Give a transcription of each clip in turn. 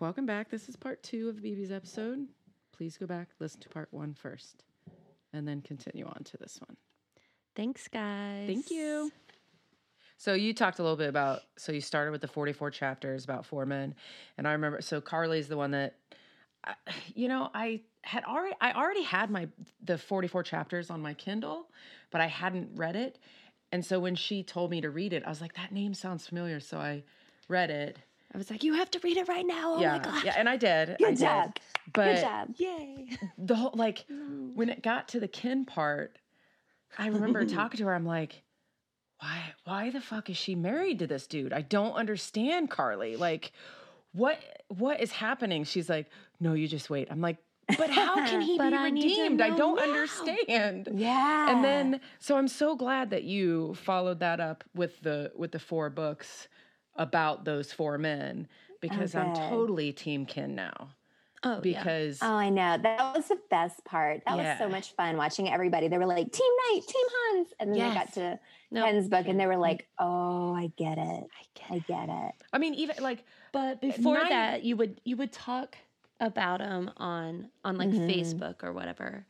welcome back. This is part two of BB's episode. Please go back, listen to part one first, and then continue on to this one. Thanks, guys. Thank you. So you talked a little bit about so you started with the 44 chapters about four men and I remember so Carly's the one that you know I had already I already had my the 44 chapters on my Kindle but I hadn't read it and so when she told me to read it I was like that name sounds familiar so I read it I was like, you have to read it right now. Oh yeah my god. yeah and I did Good I did. job. but Good job. Yay. the whole like when it got to the Ken part i remember talking to her i'm like why why the fuck is she married to this dude i don't understand carly like what what is happening she's like no you just wait i'm like but how can he be I redeemed i don't now." understand Yeah. and then so i'm so glad that you followed that up with the with the four books about those four men because i'm totally team Ken now Oh, yeah. because Oh, I know. That was the best part. That was so much fun watching everybody. They were like, Team Knight, Team Hans. And then they got to No. Ken's book and they were like, Oh, I get it. I get I it. get it. i mean even like But before nine- that, you would you would talk about them on on like Mhm. Facebook or whatever,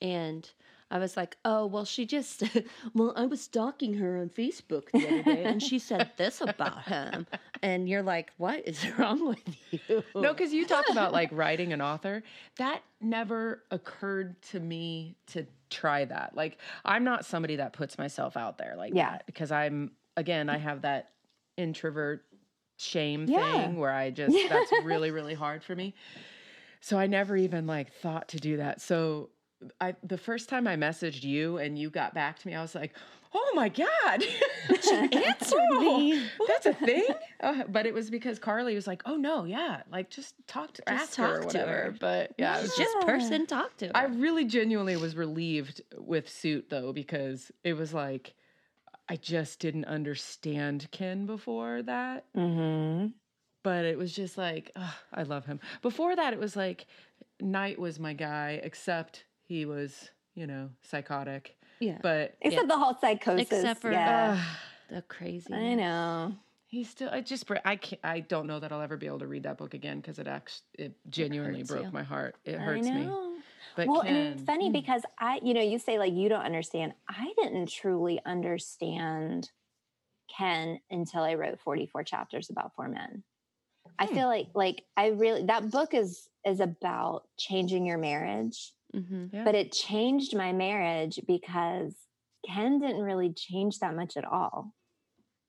and I was like, oh well, she just well, I was stalking her on Facebook the other day, and she said this about him, and you're like, what is wrong with you? No, because you talk about like writing an author. That never occurred to me to try that. Like, I'm not somebody that puts myself out there like Yeah. that because I'm, again, I have that introvert shame Yeah. thing where I just, that's really, really hard for me. So I never even like thought to do that. So I, the first time I messaged you and you got back to me, I was like, oh my God. She answered Oh, me. That's a thing. Uh, but it was because Carly was like, "Oh no, yeah, like just talk to, Just ask her or talk to whatever." her. But yeah, was just. person talk to her. I really genuinely was relieved with Suit though because it was like I just didn't understand Ken before that, Mm-hmm. but it was just like ugh, I love him. Before that, it was like Knight was my guy, except he was you know psychotic. yeah, But Except the whole psychosis. Except for- yeah. ugh, the crazy. I know. He's still. I just. I can't. I don't know that I'll ever be able to read that book again because it actually. It genuinely hurts broke you. my heart. It I hurts me. But well, Ken, and it's funny mm, because I, you know, you say like you don't understand. I didn't truly understand Ken until I wrote 44 chapters about four men. I Hmm. feel like like I really that book is is about changing your marriage, hmm yeah. but it changed my marriage because Ken didn't really change that much at all.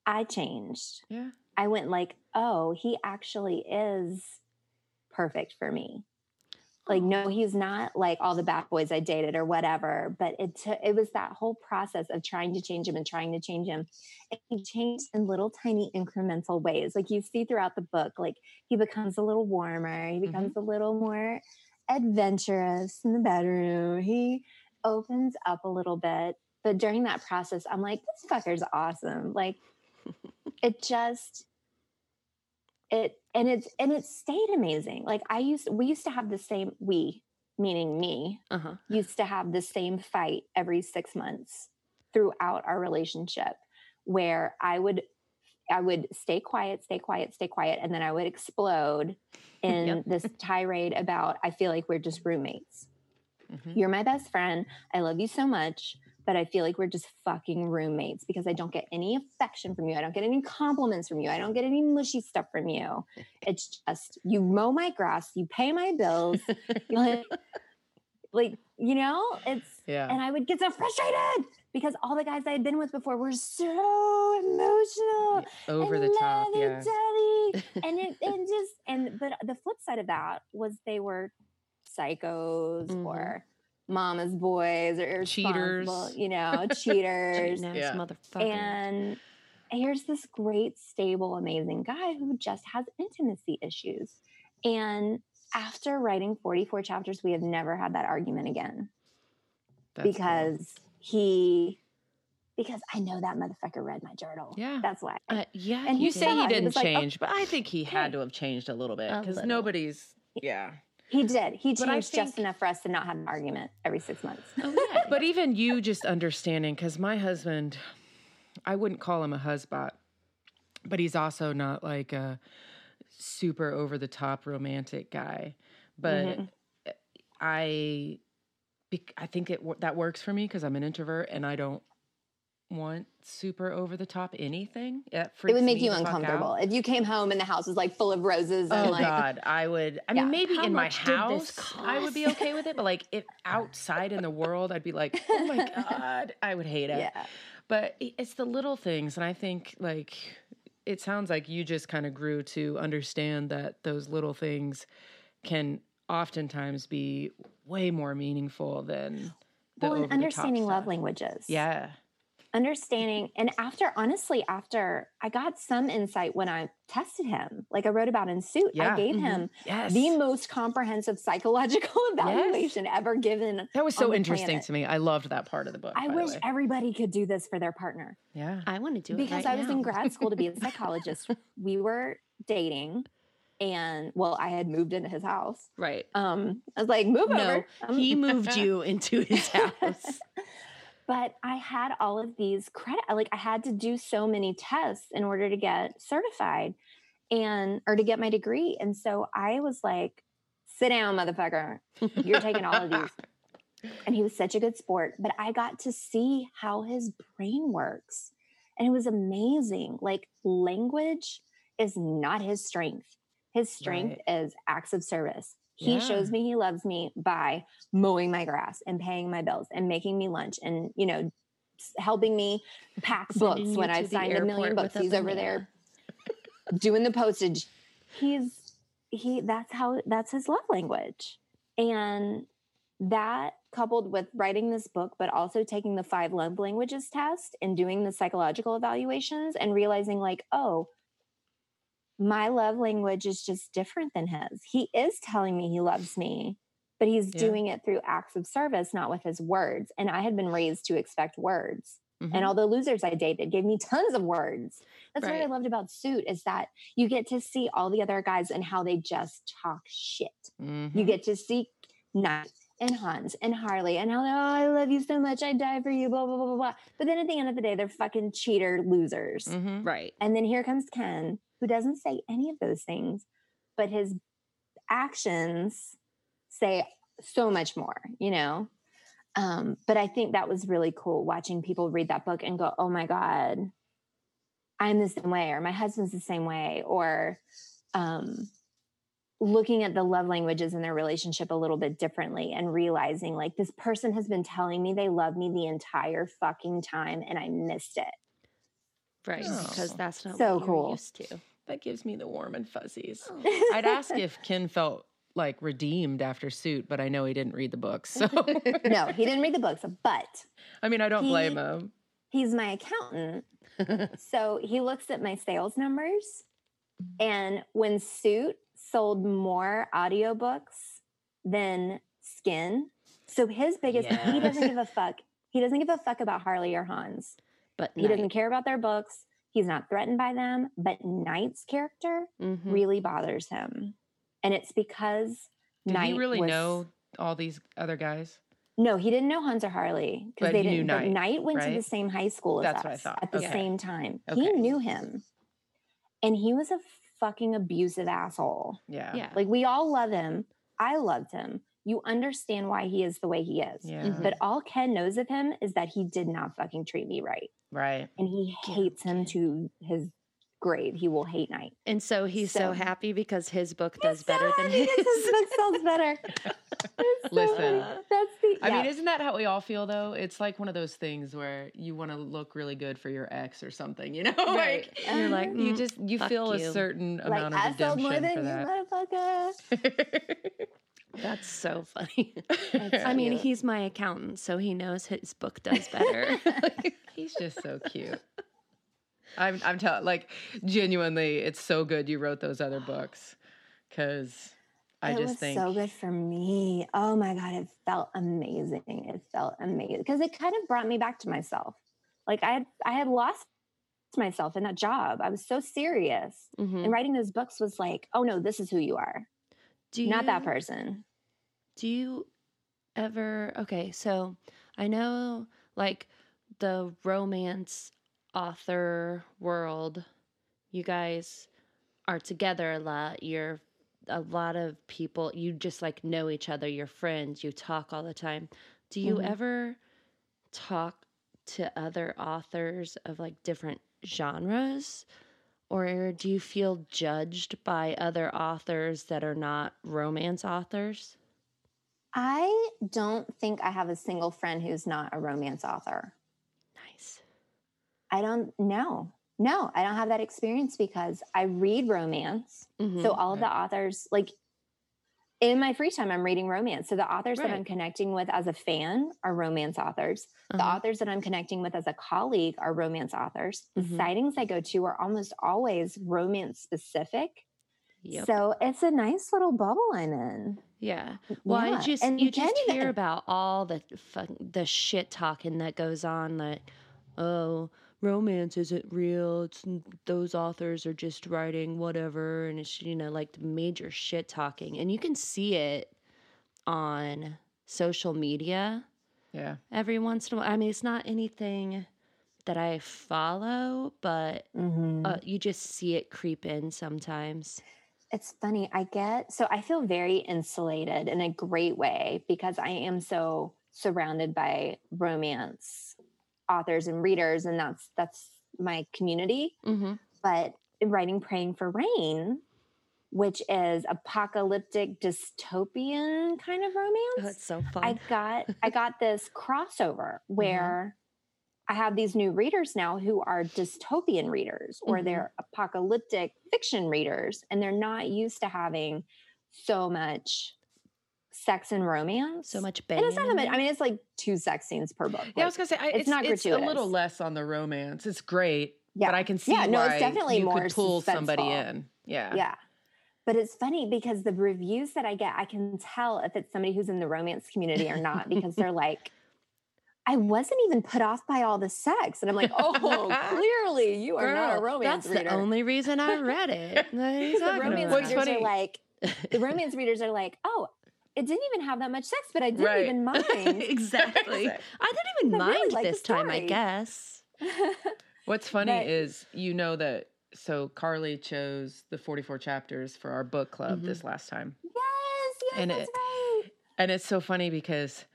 I changed. yeah. I went like, "Oh, he actually is perfect for me." like no he's not like all the bad boys i dated or whatever but it took it was that whole process of trying to change him and trying to change him and he changed in little tiny incremental ways like you see throughout the book like he becomes a little warmer he becomes a little more adventurous in the bedroom. He opens up a little bit but during that process i'm like this fucker's awesome. Like it just it and it's and it stayed amazing. Like i used we used to have the same we meaning me Uh huh. used to have the same fight every six months throughout our relationship where i would i would stay quiet stay quiet stay quiet and then i would explode in Yep. this tirade about i feel like we're just roommates Mhm. you're my best friend i love you so much but I feel like we're just fucking roommates because I don't get any affection from you. I don't get any compliments from you. I don't get any mushy stuff from you. It's just you mow my grass, you pay my bills, like, like you know, it's Yeah. and I would get so frustrated because all the guys I had been with before were so emotional. Over and the top. Yeah. lovey-dovey, and it and just and but the flip side of that was they were psychos Mhm. or mama's boys or Cheaters. irresponsible, you know, cheaters. Nice Yeah. motherfucker. and here's this great, stable, amazing guy who just has intimacy issues. And after writing 44 chapters, we have never had that argument again That's cool. He because I know that motherfucker read my journal. Yeah. That's why. Uh, yeah, And you he say he didn't was like, "Oh, change, but I think he had to have changed a little bit because nobody's. Yeah. He did. He changed just enough for us to not have an argument every six months. Oh, yeah. But even you just understanding, because my husband, I wouldn't call him a husband, but he's also not like a super over the top romantic guy, but Mhm. I I think it that works for me because I'm an introvert and I don't want super over the top anything. It, It would make you uncomfortable if you came home and the house was like full of roses and Oh like God, I would. I mean, Yeah. maybe How in my much did this house, I would be okay with it. But like, if outside in the world, I'd be like, oh my God, I would hate it. yeah. But it's the little things, and I think like it sounds like you just kind of grew to understand that those little things can oftentimes be way more meaningful than the Well, and over-the-top understanding love stuff. languages. Yeah. understanding and after honestly after i got some insight when i tested him like i wrote about in suit Yeah. i gave Mhm. him Yes. the most comprehensive psychological evaluation ever given that was so interesting planet. to me. I loved that part of the book. i by the wish way. everybody could do this for their partner Yeah. I want to do it because right i was now. in grad school to be a psychologist we were dating and well i had moved into his house. Right. um i was like move No, over he moved you into his house. but I had all of these credit like I had to do so many tests in order to get certified and or to get my degree and so I was like sit down motherfucker. You're taking all of these. And he was such a good sport but I got to see how his brain works and it was amazing. Like language is not his strength his strength is acts of service he Yeah. shows me he loves me by mowing my grass and paying my bills and making me lunch and you know helping me pack Sending books when I've signed a million books. He's over there doing the postage. He's he that's how that's his love language. And that coupled with writing this book, but also taking the five love languages test and doing the psychological evaluations and realizing like, oh, my love language is just different than his. He is telling me he loves me, but he's Yeah. doing it through acts of service, not with his words. And I had been raised to expect words. Mhm. And all the losers I dated gave me tons of words. That's what I loved about Suit is that you get to see all the other guys and how they just talk shit. You Mhm. get to see Knight and Hans and Harley and how oh, I love you so much, I die for you, blah, blah, blah, blah, blah. But then at the end of the day, they're fucking cheater losers. Mhm. right. And then here comes Ken, who doesn't say any of those things, but his actions say so much more, you know? Um, but I think that was really cool watching people read that book and go, oh my God, I'm the same way, or my husband's the same way, or um, looking at the love languages in their relationship a little bit differently and realizing like this person has been telling me they love me the entire fucking time and I missed it. Right. Because Oh. that's not So what you're cool. used to. That gives me the warm and fuzzies. Oh. I'd ask if Ken felt like redeemed after suit, but I know he didn't read the books. So no, he didn't read the books, but I mean, I don't blame him. he's my accountant. so he looks at my sales numbers. And when Suit sold more audiobooks than Skin, so his biggest, he doesn't give a fuck. He doesn't give a fuck about Harley or Hans. But He doesn't care about their books. He's not threatened by them. But Knight's character Mhm. really bothers him. And it's because Did Knight he really was- know all these other guys? No, he didn't know Hans or Harley because they he knew didn't. But Knight, Knight went to the same high school as That's us what I thought. at the Okay. same time. Okay. He knew him, and he was a fucking abusive asshole. Yeah. Yeah. Like we all love him. I loved him. You understand why he is the way he is. Yeah. Mhm. But all Ken knows of him is that he did not fucking treat me right, Right. and he hates him to his grave. He will hate Knight. And so he's so, So- happy because his book does He's so better than happy his. 'cause his book sells better. So Listen. funny. that's the. I mean, isn't that how we all feel though? It's like one of those things where you want to look really good for your ex or something, you know? Right. like And you're like, uh, you "Mm, just you feel you." a certain like amount of I sold more than for you, that. motherfucker. That's so funny. That's I mean, cute. he's my accountant, so he knows his book does better. He's just so cute. I'm I'm telling like genuinely, it's so good you wrote those other books because I it just was think so good for me. Oh my god, it felt amazing. It felt amazing because it kind of brought me back to myself. Like I had I had lost myself in that job. I was so serious, Mhm. and writing those books was like, oh no, this is who you are, Do you, not that person. Do you ever? Okay, so I know like the romance author world, you guys are together a lot, you're a lot of people, you just like know each other, you're friends, you talk all the time. Do you Mhm. ever talk to other authors of like different genres? Or do you feel judged by other authors that are not romance authors? I don't think I have a single friend who's not a romance author. Nice. I don't know. No, I don't have that experience because I read romance. Mhm. So all of the authors, like in my free time, I'm reading romance. So the authors that I'm connecting with as a fan are romance authors. The Uh-huh. authors that I'm connecting with as a colleague are romance authors. The Mhm. sightings I go to are almost always romance specific. Yep. So it's a nice little bubble I'm in. Yeah. Well, I Yeah, just and you just hear it- about all the fuck, the shit talking that goes on that oh, romance isn't real. It's those authors are just writing whatever and it's you know like the major shit talking and you can see it on social media Yeah. every once in a while. I mean, it's not anything that I follow, but Mhm. uh, you just see it creep in sometimes. It's funny. I get so I feel very insulated in a great way because I am so surrounded by romance authors and readers, and that's that's my community. Mm-hmm. But in writing Praying for Rain, which is apocalyptic dystopian kind of romance, Oh, it's so fun. I got I got this crossover where I have these new readers now who are dystopian readers or Mhm. they're apocalyptic fiction readers and they're not used to having so much sex and romance. so much And it's not much. I mean, it's like two sex scenes per book. Yeah, I was gonna say I, it's it's, not it's a little less on the romance. It's great, yeah, but I can see Yeah, no, it's why definitely you more could pull somebody in. Yeah. yeah. But it's funny because the reviews that I get, I can tell if it's somebody who's in the romance community or not because they're like, I wasn't even put off by all the sex. And I'm like, oh, clearly you are not a Girl, romance that's reader. the only reason I read it. What are you the romance about? What's readers funny- are like, the romance readers are like, oh, it didn't even have that much sex, but I didn't Right. even mind. exactly. I didn't even I really mind like this time, I guess. What's funny But- is you know that so Carly chose the 44 chapters for our book club Mhm. this last time. yes, yes, And that's it- right. And it's so funny because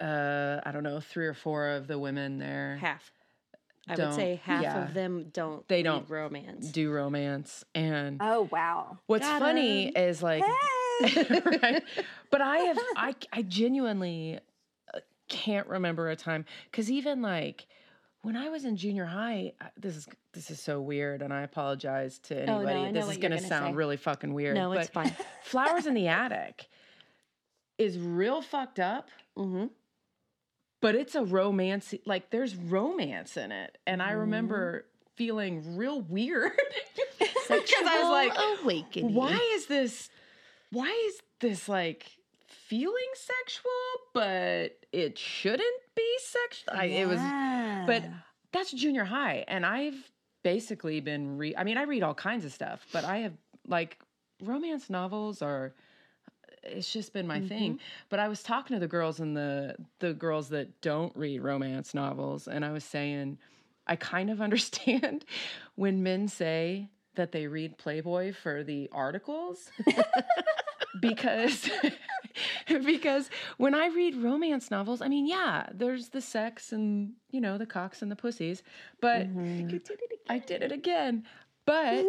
uh, I don't know, three or four of the women there Half. I would say half yeah. of them don't. They don't romance. do romance. And Oh, wow. what's Got funny 'em. is like Hey. right? But I have I I genuinely uh, can't remember a time cuz even like when I was in junior high this is this is so weird and I apologize to Oh, no, anybody I this what is you're going to sound say. really fucking weird no, it's fine. Flowers in the Attic is real fucked up hmm but it's a romance like there's romance in it and I Mhm. remember feeling real weird because I was like awakening. why is this why is this like feeling sexual but it shouldn't be sexual I, it was but that's junior high and i've basically been re i mean i read all kinds of stuff but i have like romance novels are it's just been my thing but i was talking to the girls and the the girls that don't read romance novels and i was saying i kind of understand when men say that they read playboy for the articles because because when I read romance novels, I mean, yeah, there's the sex and you know the cocks and the pussies, but Mhm. I did it again. But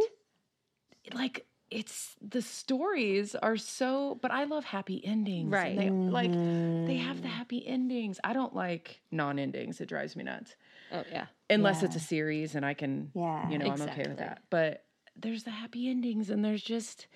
like it's the stories are so but I love happy endings. and Right. They like they have the mm. happy endings. I don't like non-endings. It drives me nuts. Oh yeah. Unless it's a series and I can Yeah. you know, I'm okay with that. But there's the happy endings and there's just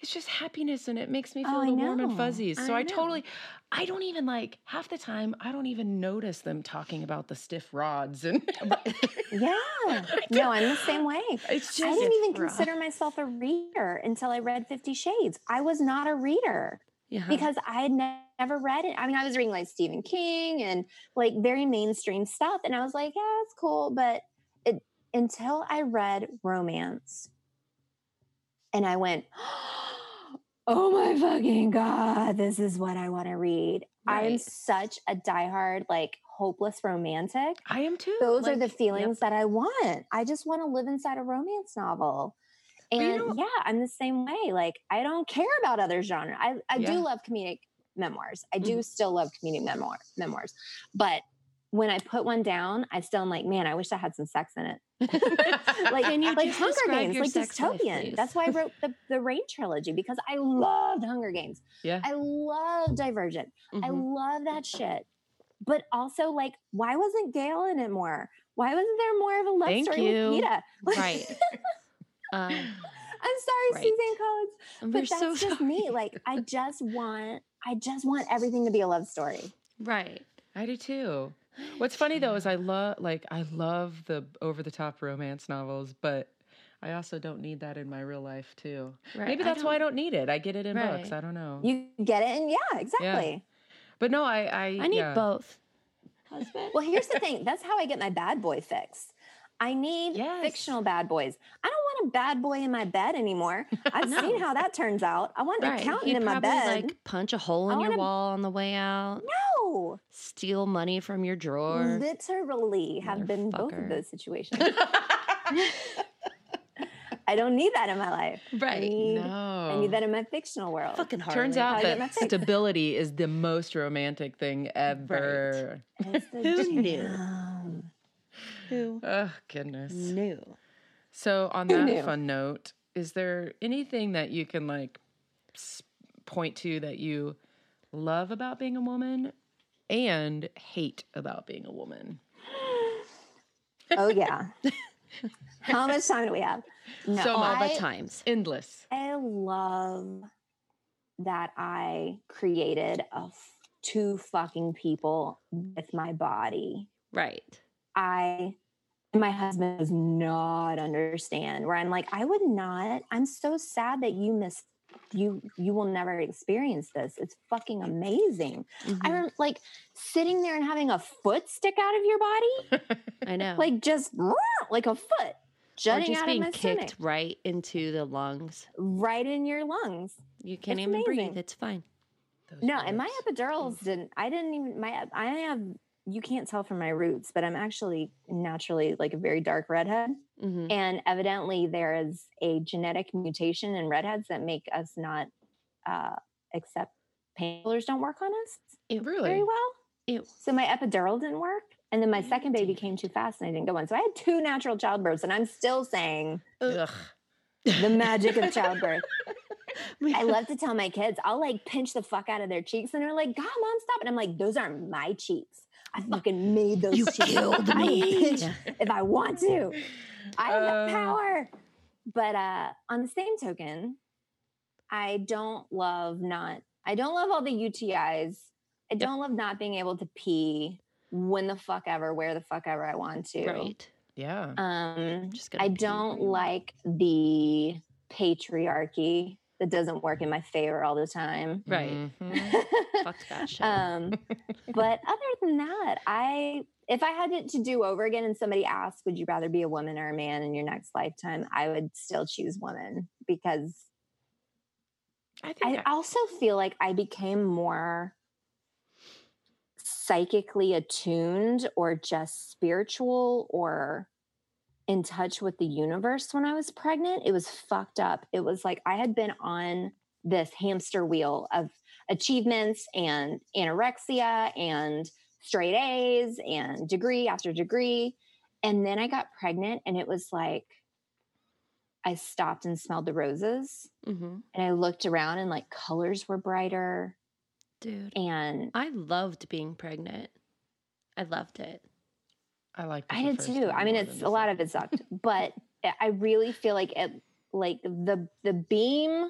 it's just happiness and it makes me oh, feel Oh, the warm and fuzzies. So I I, totally I don't even like half the time I don't even notice them talking about the stiff rods and Yeah. No, I'm the same way. it's I didn't even rough. consider myself a reader until I read Fifty Shades. I was not a reader Yeah. because I had never read it. I mean, I was reading like Stephen King and like very mainstream stuff. And I was like, yeah, it's cool. But it until I read romance and I went, oh my fucking God, this is what I want to read. I am such a diehard, like hopeless romantic I am too. those are the Like, yep. feelings that I want. I just want to live inside a romance novel. And yeah, I'm the same way. Like I don't care about other genre. I, I Yeah. do love comedic memoirs. I do mm-hmm. still love comedic memoir memoirs. But when I put one down, I still am like, man, I wish I had some sex in it. Like, Can you like Hunger Games, like sex life, dystopian. That's why I wrote the, the Rain trilogy because I loved Hunger Games. Yeah. I love Divergent. I Mhm. love that shit. But also, like, why wasn't Gale in it more? Why wasn't there more of a love Thank story you. with Peeta? Right. Um, I'm sorry, Right. Suzanne Collins, we're but that's so just sorry. me. Like, I just want, I just want everything to be a love story. right. I do too. What's funny though is I love like I love the over the top romance novels, but I also don't need that in my real life too. Right. Maybe that's why I don't need it. I get it in books. I don't know. You get it, and yeah, exactly. but no, I I, I need yeah. both. Husband. Well, here's the thing. That's how I get my bad boy fix. I need Yes. fictional bad boys. I don't want a bad boy in my bed anymore. I've No. seen how that turns out. I want an Right. accountant He'd in my bed. like punch a hole I in your wanna- wall on the way out, no, Oh. steal money from your drawer. literally have been both of those situations. I don't need that in my life. I Right. need, no. I need that in my fictional world. Fucking hard. Turns out I get my that stability is the most romantic thing ever. It's the Who knew? Who Oh goodness. knew? So on Who that knew? fun note, is there anything that you can like point to that you love about being a woman and hate about being a woman? Oh yeah. How much time do we have? No, So All the times. Endless. I love that I created a f- two fucking people with my body. Right. I my husband does not understand where I'm like, I would not. I'm so sad that you missed you you will never experience this. It's fucking amazing. I Mhm. remember like sitting there and having a foot stick out of your body, I know. like just like a foot or jutting just out being of my kicked stomach, right into the lungs. right in your lungs. You can't It's even breathe. It's fine. Those No, and my epidurals didn't. I didn't even. My I have. You can't tell from my roots, but I'm actually naturally like a very dark redhead, hmm and evidently there is a genetic mutation in redheads that make us not uh, accept painkillers. Don't work on us very Really? well. Ew. So my epidural didn't work, and then my second baby came too fast, and I didn't go on. So I had two natural childbirths, and I'm still saying Ugh. the magic of childbirth. I love to tell my kids, I'll like pinch the fuck out of their cheeks, and they're like, "God, mom, stop!" And I'm like, "Those aren't my cheeks. I fucking made those You cheeks. killed me." Yeah. if I want to. I have the power." But uh, on the same token, I don't love not. I don't love all the UTIs. I don't love not being able to pee when the fuck ever, where the fuck ever I want to. Right. Yeah. Um, Just gonna I don't where you want. like the patriarchy that doesn't work in my favor all the time. Right. Mhm. Fuck that shit. um, but other than that, I if I had it to do over again and somebody asked, would you rather be a woman or a man in your next lifetime? I would still choose woman because I think I also feel like I became more psychically attuned or just spiritual or in touch with the universe when I was pregnant. It was fucked up. It was like I had been on this hamster wheel of achievements and anorexia and straight A's and degree after degree. And then I got pregnant and it was like I stopped and smelled the roses hmm and I looked around and like colors were brighter Dude, and I loved being pregnant. I loved it. I like. I did too. I mean, it's a lot of it sucked, but I- really feel like it, like the the beam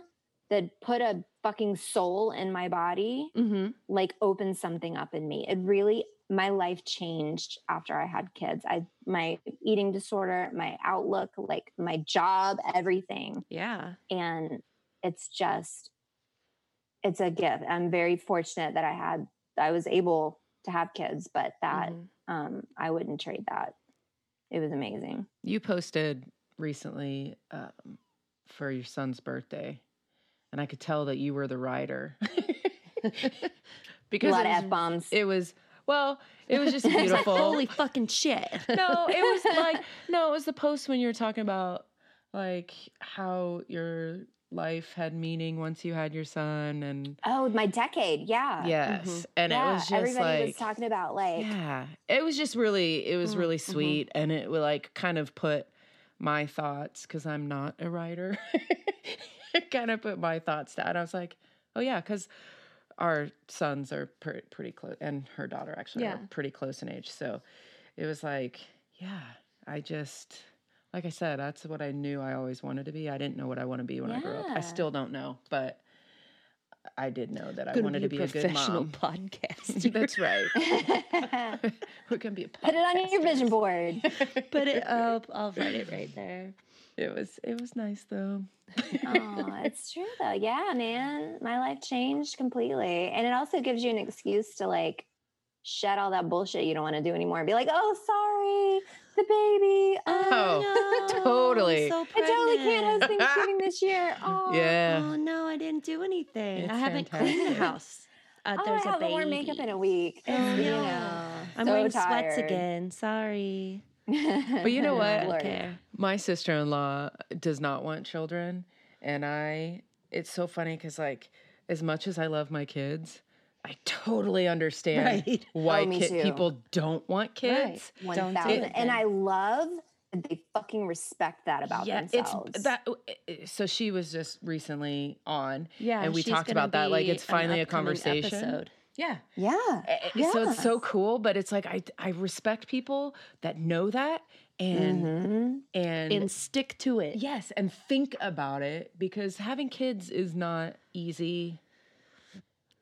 that put a fucking soul in my body, Mm-hmm. like opened something up in me. It really, my life changed after I had kids. I my eating disorder, my outlook, like my job, everything. Yeah. and it's just it's a gift i'm very fortunate that i had i was able to have kids but that Mhm. um i wouldn't trade that it was amazing You posted recently um, for your son's birthday, and I could tell that you were the writer a because lot it of was, f-bombs it was well, it was just like, beautiful. holy fucking shit. no, it was like no, it was the post when you were talking about like how your life had meaning once you had your son and Oh, my decade. Yeah. yes Mhm. and yeah. it was just Everybody like was talking about like yeah it was just really it was Mm, really mhm. sweet and it would like kind of put my thoughts because i'm not a writer it kind of put my thoughts down i was like oh yeah because our sons are pre- pretty close and her daughter actually Yeah. are pretty close in age so it was like yeah i just like i said that's what i knew i always wanted to be i didn't know what i want to be when i grew up i still don't know but i did know that i wanted to be a good professional mom podcaster. that's right we can be a podcaster. Put it on your vision board. Put it up. I'll write it right there. It was it was nice though. oh, it's true though. Yeah, man. My life changed completely. And it also gives you an excuse to like shed all that bullshit you don't want to do anymore. Be like, oh, sorry, the baby. Oh, no, totally. So I totally can't host. Thanksgiving this year. Oh, yeah. Oh no, I didn't do anything. It's I haven't cleaned the house. Uh, Oh, there's I a haven't baby. worn makeup in a week. Oh, It's, you no. know, I'm so wearing sweats again. Sorry. But you know what? My sister in law does not want children, and I. It's so funny because like as much as I love my kids, I totally understand Right. why Oh, me ki- people don't want kids. Right. Don't do 1000. it And. I love that they fucking respect that about themselves. it's that. So she was just recently on, Yeah, and we talked about that. Like it's finally a conversation. episode. Yeah. yeah. Eh, So it's so cool, but it's like I I respect people that know that and Mhm. and, And stick to it. yes, and think about it because having kids is not easy.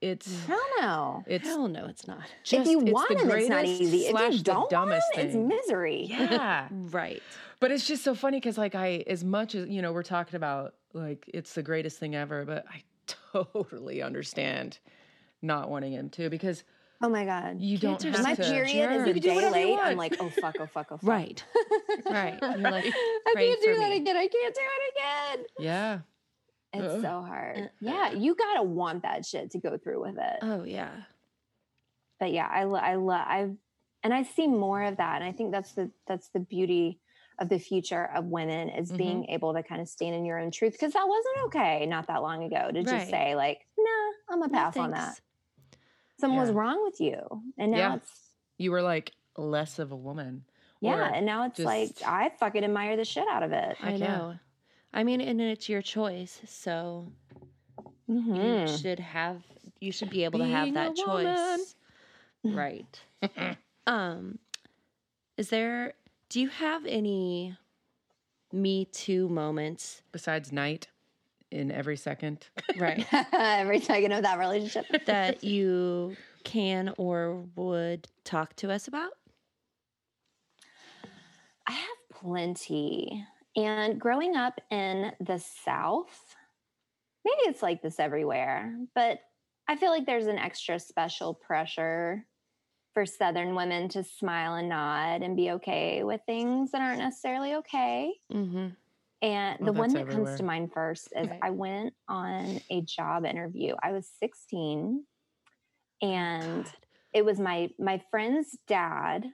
It's Hell no. it's Hell no, it's not. just if you it's want the them, it's not greatest easy. If slash you the don't want them, dumbest it's misery. Yeah, Right. but it's just so funny because like I, as much as you know, we're talking about like it's the greatest thing ever, but I totally understand not wanting him to because Oh my god. you don't Kids are have My to. period is a You can do day whatever you late. I'm like, oh fuck, oh fuck, oh fuck. Right. Right. You're like, I can't do that me. again. I can't do it again. Yeah, It's Uh. so hard. Uh, Yeah, you gotta want that shit to go through with it. oh yeah. but yeah, I lo- I love I've and I see more of that, and I think that's the that's the beauty of the future of women is Mm-hmm. being able to kind of stand in your own truth because that wasn't okay not that long ago to Right. just say like, nah, I'm No pass on that. Something was wrong with you, and now Yeah. it's you were like less of a woman. yeah, and now it's like I fucking admire the shit out of it. I yeah. know. I mean, and it's your choice, so you Mhm. should have you should be able to have that a woman. choice. Right. um is there do you have any me too moments? Besides Knight, in every second. Right. Every second of that relationship. that you can or would talk to us about? I have plenty. And growing up in the South, maybe it's like this everywhere, but I feel like there's an extra special pressure for Southern women to smile and nod and be okay with things that aren't necessarily okay. Mm-hmm. And Well, the one that comes to mind first is Right. I went on a job interview. I was 16 and it was my my friend's dad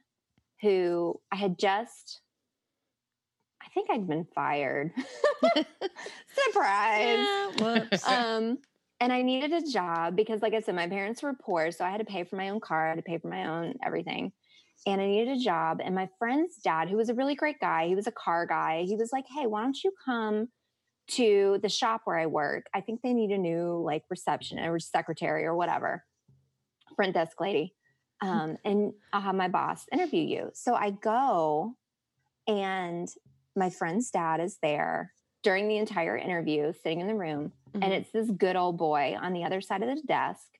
who I had just think I'd been fired. Surprise. Yeah. Um and I needed a job because like I said my parents were poor so I had to pay for my own car, I had to pay for my own everything. And I needed a job and my friend's dad who was a really great guy, he was a car guy. He was like, "Hey, why don't you come to the shop where I work? I think they need a new like reception or secretary or whatever." Front desk lady um, and I'll have my boss interview you. So I go, and my friend's dad is there during the entire interview, sitting in the room, Mhm. and it's this good old boy on the other side of the desk,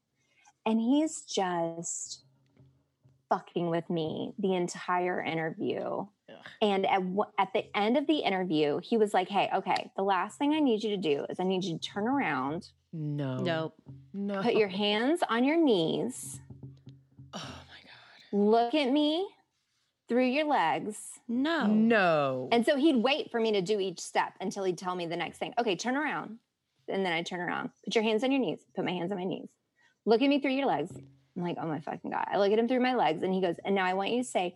and he's just fucking with me the entire interview. Ugh. And at w- at the end of the interview, he was like, "Hey, okay, the last thing I need you to do is I need you to turn around, No. Nope. No. put your hands on your knees." Oh my God. look at me through your legs. No. No. And so he'd wait for me to do each step until he'd tell me the next thing. Okay, turn around. And then I'd turn around. Put your hands on your knees. Put my hands on my knees. Look at me through your legs. I'm like, oh my fucking God. I look at him through my legs and he goes, and now I want you to say,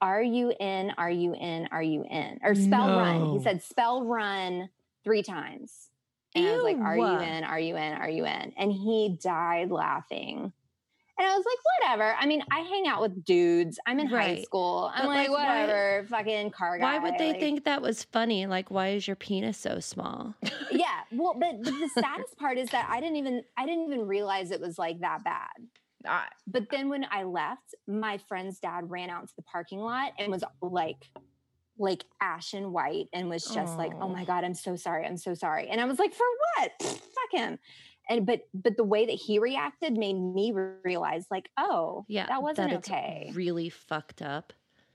"Are you in? Are you in? Are you in?" Or spell run. He said, "Spell run three times." And I was like, "Are you in? Are you in? Are you in?" And he died laughing. And I was like, whatever. I mean, I hang out with dudes. I'm in high school. I'm like, like, why- whatever, fucking car guy. Why would they like- think that was funny? Like, why is your penis so small? yeah well but, but the saddest part is that i didn't even i didn't even realize it was like that bad I, but then when i left my friend's dad ran out to the parking lot and was like like ashen white and was just like oh my god i'm so sorry i'm so sorry and i was like for what Pfft, fuck him and but but the way that he reacted made me realize like oh Yeah, that wasn't it's okay Really fucked up.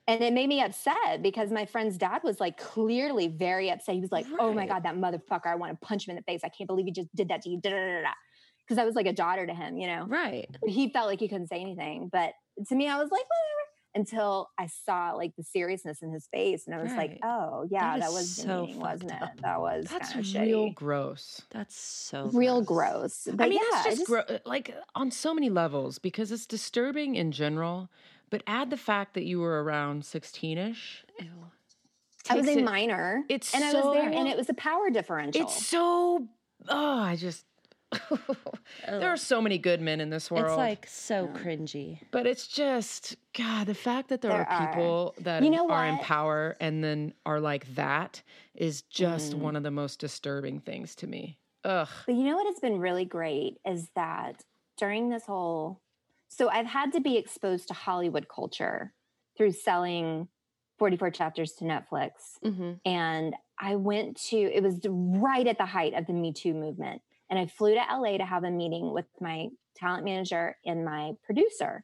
and it made me upset because my friend's dad was like clearly very upset. He was like, "Oh my god, that motherfucker! I want to punch him in the face. I can't believe he just did that to you." Because I was like a daughter to him, you know. Right. He felt like he couldn't say anything, but to me, I was like, "Whatever." Until I saw like the seriousness in his face, and I was like, "Oh yeah, That that, was so wasn't fucked it? That was that's real shitty, gross. That's so real gross." But I mean, yeah, it's I just, gro- uh, like on so many levels because it's disturbing in general. But add the fact that you were around sixteen-ish. I was a minor, it's and I was there, and it was a power differential. It's so. Oh, I just. there are so many good men in this world. It's like so Yeah. cringy. But it's just God. The fact that there, There are are. people that You know are in power and then are like that is just Mm. one of the most disturbing things to me. Ugh. But you know what has been really great is that during this whole, so I've had to be exposed to Hollywood culture through selling 44 chapters to Netflix. Mm-hmm. And I went to, it was right at the height of the Me Too movement. And I flew to LA to have a meeting with my talent manager and my producer,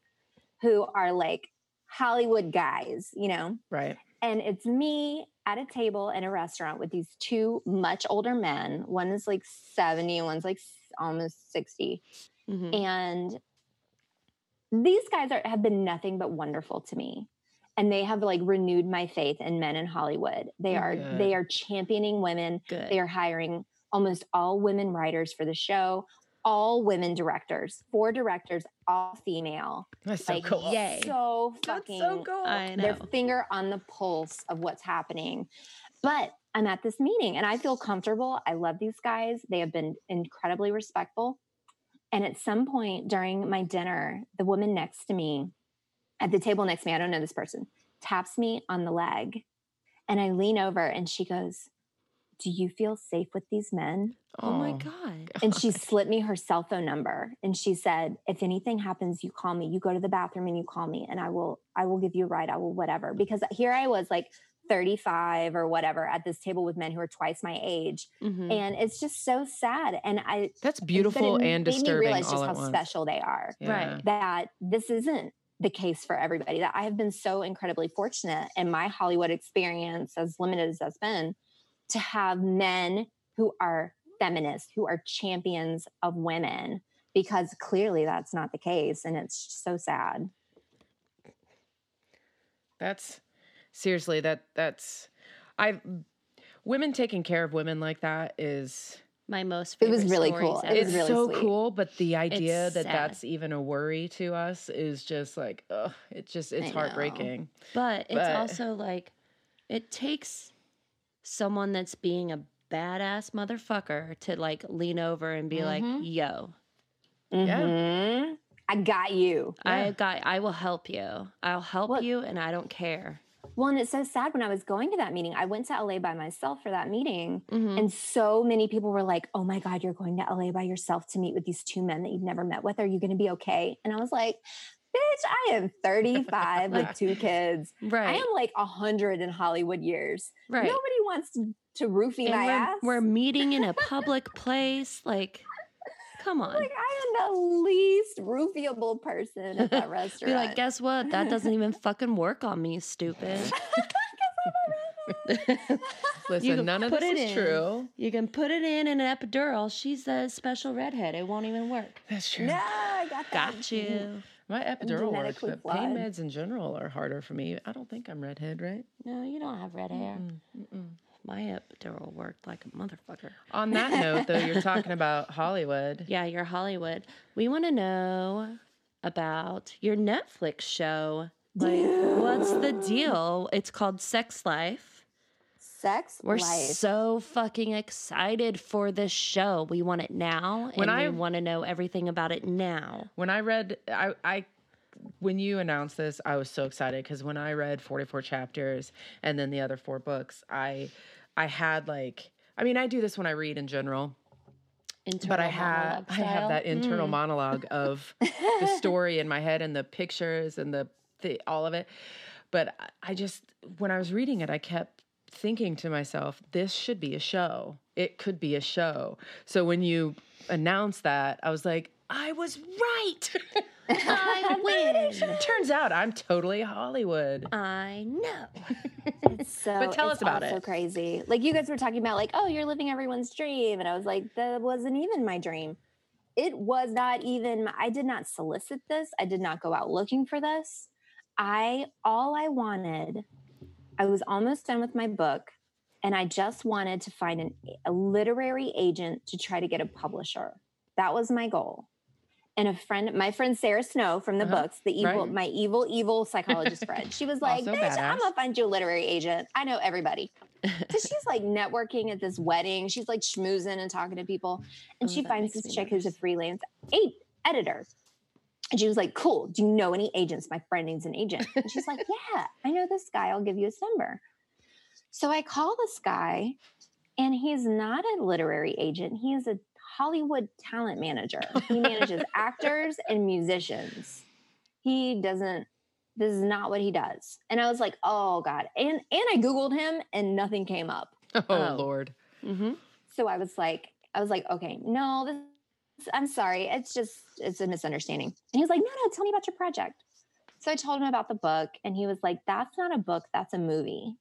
who are like Hollywood guys, you know? Right. and it's me at a table in a restaurant with these two much older men. One is like 70 one's like almost 60. Mm-hmm. And these guys are have been nothing but wonderful to me. And they have like renewed my faith in men in Hollywood. They are Good. they are championing women. Good. They are hiring almost all women writers for the show, all women directors, four directors, all female. That's so cool. yay. so That's fucking so cool. I know. their finger on the pulse of what's happening. But I'm at this meeting and I feel comfortable. I love these guys. They have been incredibly respectful. And at some point during my dinner, the woman next to me at the table next to me, I don't know this person, taps me on the leg. And I lean over and she goes, Do you feel safe with these men? oh my god. and she slipped me her cell phone number and she said if anything happens you call me you go to the bathroom and you call me and i will i will give you a ride i will whatever because here i was like 35 or whatever at this table with men who are twice my age Mhm. and it's just so sad and i That's beautiful it and made me disturbing realize just at how once. special they are Yeah. Right. that this isn't the case for everybody that i have been so incredibly fortunate in my hollywood experience as limited as that's been to have men who are feminists who are champions of women because clearly that's not the case and it's so sad That's seriously that that's I women taking care of women like that is My most favorite. It was really stories cool. It ever. was it's really so sweet. cool, but the idea It's that sad. that's even a worry to us is just like, ugh, it's just it's know. heartbreaking. But it's also like it takes someone that's being a badass motherfucker to like lean over and be like, Mhm. "Yo, Yeah. Mhm. i got you I Yeah. got I will help you. I'll help Well- you and I don't care." well and it's so sad when i was going to that meeting i went to la by myself for that meeting Mhm. And so many people were like, oh my God, you're going to LA by yourself to meet with these two men that you've never met with. Are you going to be okay? And I was like, bitch, I am 35 with two kids. Right. I am like 100 in Hollywood years. right. Nobody wants to, to roofie and my we're, ass. we're meeting in a public place like come on. like, I am the least roofieable person at that restaurant. Be like, guess what? That doesn't even fucking work on me, stupid. Listen, can none of put this is in. true. You can put it in in an epidural. She's a special redhead. It won't even work. That's true. no, I got that. Got you. My epidural works, but pain meds in general are harder for me. I don't think I'm redhead, right? No, you don't have red hair. Mm, mm-mm. My epidural worked like a motherfucker. On that note, though, you're talking about Hollywood. Yeah, you're Hollywood. We want to know about your Netflix show, Like, what's the deal? It's called Sex Life. Sex We're life. so fucking excited for this show. We want it now, When and I- we want to know everything about it now. When I read, I, I when you announced this, I was so excited because when I read 44 chapters and then the other four books, I, I had like, I mean, I do this when I read in general, but I have, I have that internal Mm. monologue of the story in my head and the pictures and the, the all of it. But I- I just, when I was reading it, I kept thinking to myself, this should be a show. It could be a show. So when you announced that, I was like, I was right. I win. Turns out I'm totally Hollywood. I know. It's so, But tell us about all So crazy. Like you guys were talking about, like, oh, you're living everyone's dream, and I was like, that wasn't even my dream. It was not even. I did not solicit this. I did not go out looking for this. I all I wanted. I was almost done with my book, and I just wanted to find an, a literary agent to try to get a publisher. That was my goal. And a friend, my friend Sarah Snow from the Uh-huh. books, the evil, Right. my evil, evil psychologist friend. She was like, "Bitch, I'm gonna find you a literary agent. I know everybody. Because she's like networking at this wedding. She's like schmoozing and talking to people. And Oh, she finds this chick who's a freelance aid editor. And she was like, Cool. Do you know any agents? My friend needs an agent. And she's like, Yeah, I know this guy. I'll give you his number. So I call this guy, and he's not a literary agent. He is a Hollywood talent manager. He manages actors and musicians. He doesn't, this is not what he does. And I was like, Oh God. And and I Googled him and nothing came up. Oh, Oh. Lord. Mm-hmm. So I was like, I was like, okay, no, this, I'm sorry. It's just, it's a misunderstanding. And he was like, no, no, tell me about your project. So I told him about the book and he was like, that's not a book, that's a movie.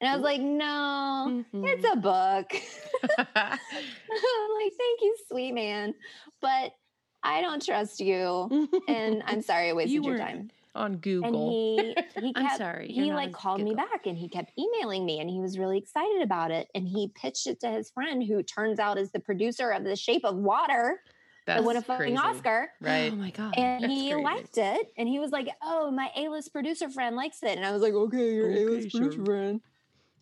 And I was like, no, Mm-hmm. it's a book. I'm like, thank you, sweet man. But I don't trust you. And I'm sorry I wasted You your time. On And Google. he he I'm sorry, he like called me back and he kept emailing me and he was really excited about it and he pitched it to his friend who turns out is the producer of The Shape of Water that That's won a fucking crazy. Oscar. Right. Oh my god. And That's he crazy. liked it and he was like, "Oh, my A-list producer friend likes it." And I was like, "Okay, your Okay, A-list producer sure. friend."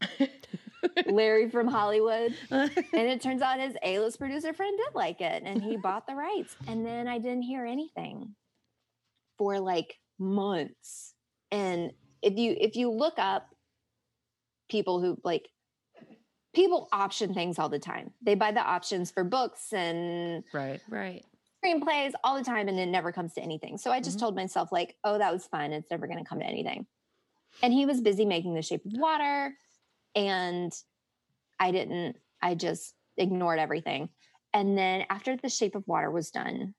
Larry from Hollywood. And it turns out his A-list producer friend did like it and he bought the rights. And then I didn't hear anything for like months. And if you if you look up people who like people option things all the time. They buy the options for books and right. right. screenplays all the time and it never comes to anything. So I just Mhm. told myself like, "Oh, that was fun. It's never going to come to anything." And he was busy making The Shape of Water and I didn't I just ignored everything. And then after The Shape of Water was done,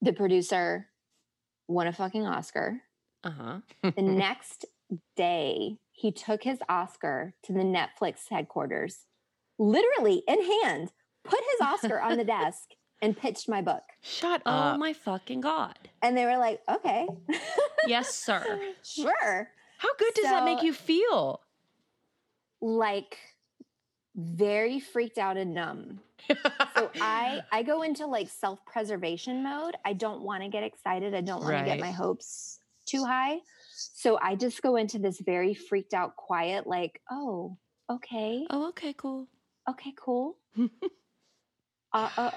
the producer won a fucking Oscar. Uh huh. The next day, he took his Oscar to the Netflix headquarters, literally in hand, put his Oscar on the desk, and pitched my book. Shut up. Oh up. my fucking god. And they were like, okay, Yes, sir. sure. How good does that make you feel? Like, very freaked out and numb. So I I go into like self-preservation mode. I don't want to get excited. I don't want to get my hopes too high. So I just go into this very freaked out quiet like, "Oh, okay. Oh, okay, cool. Okay, cool. uh, uh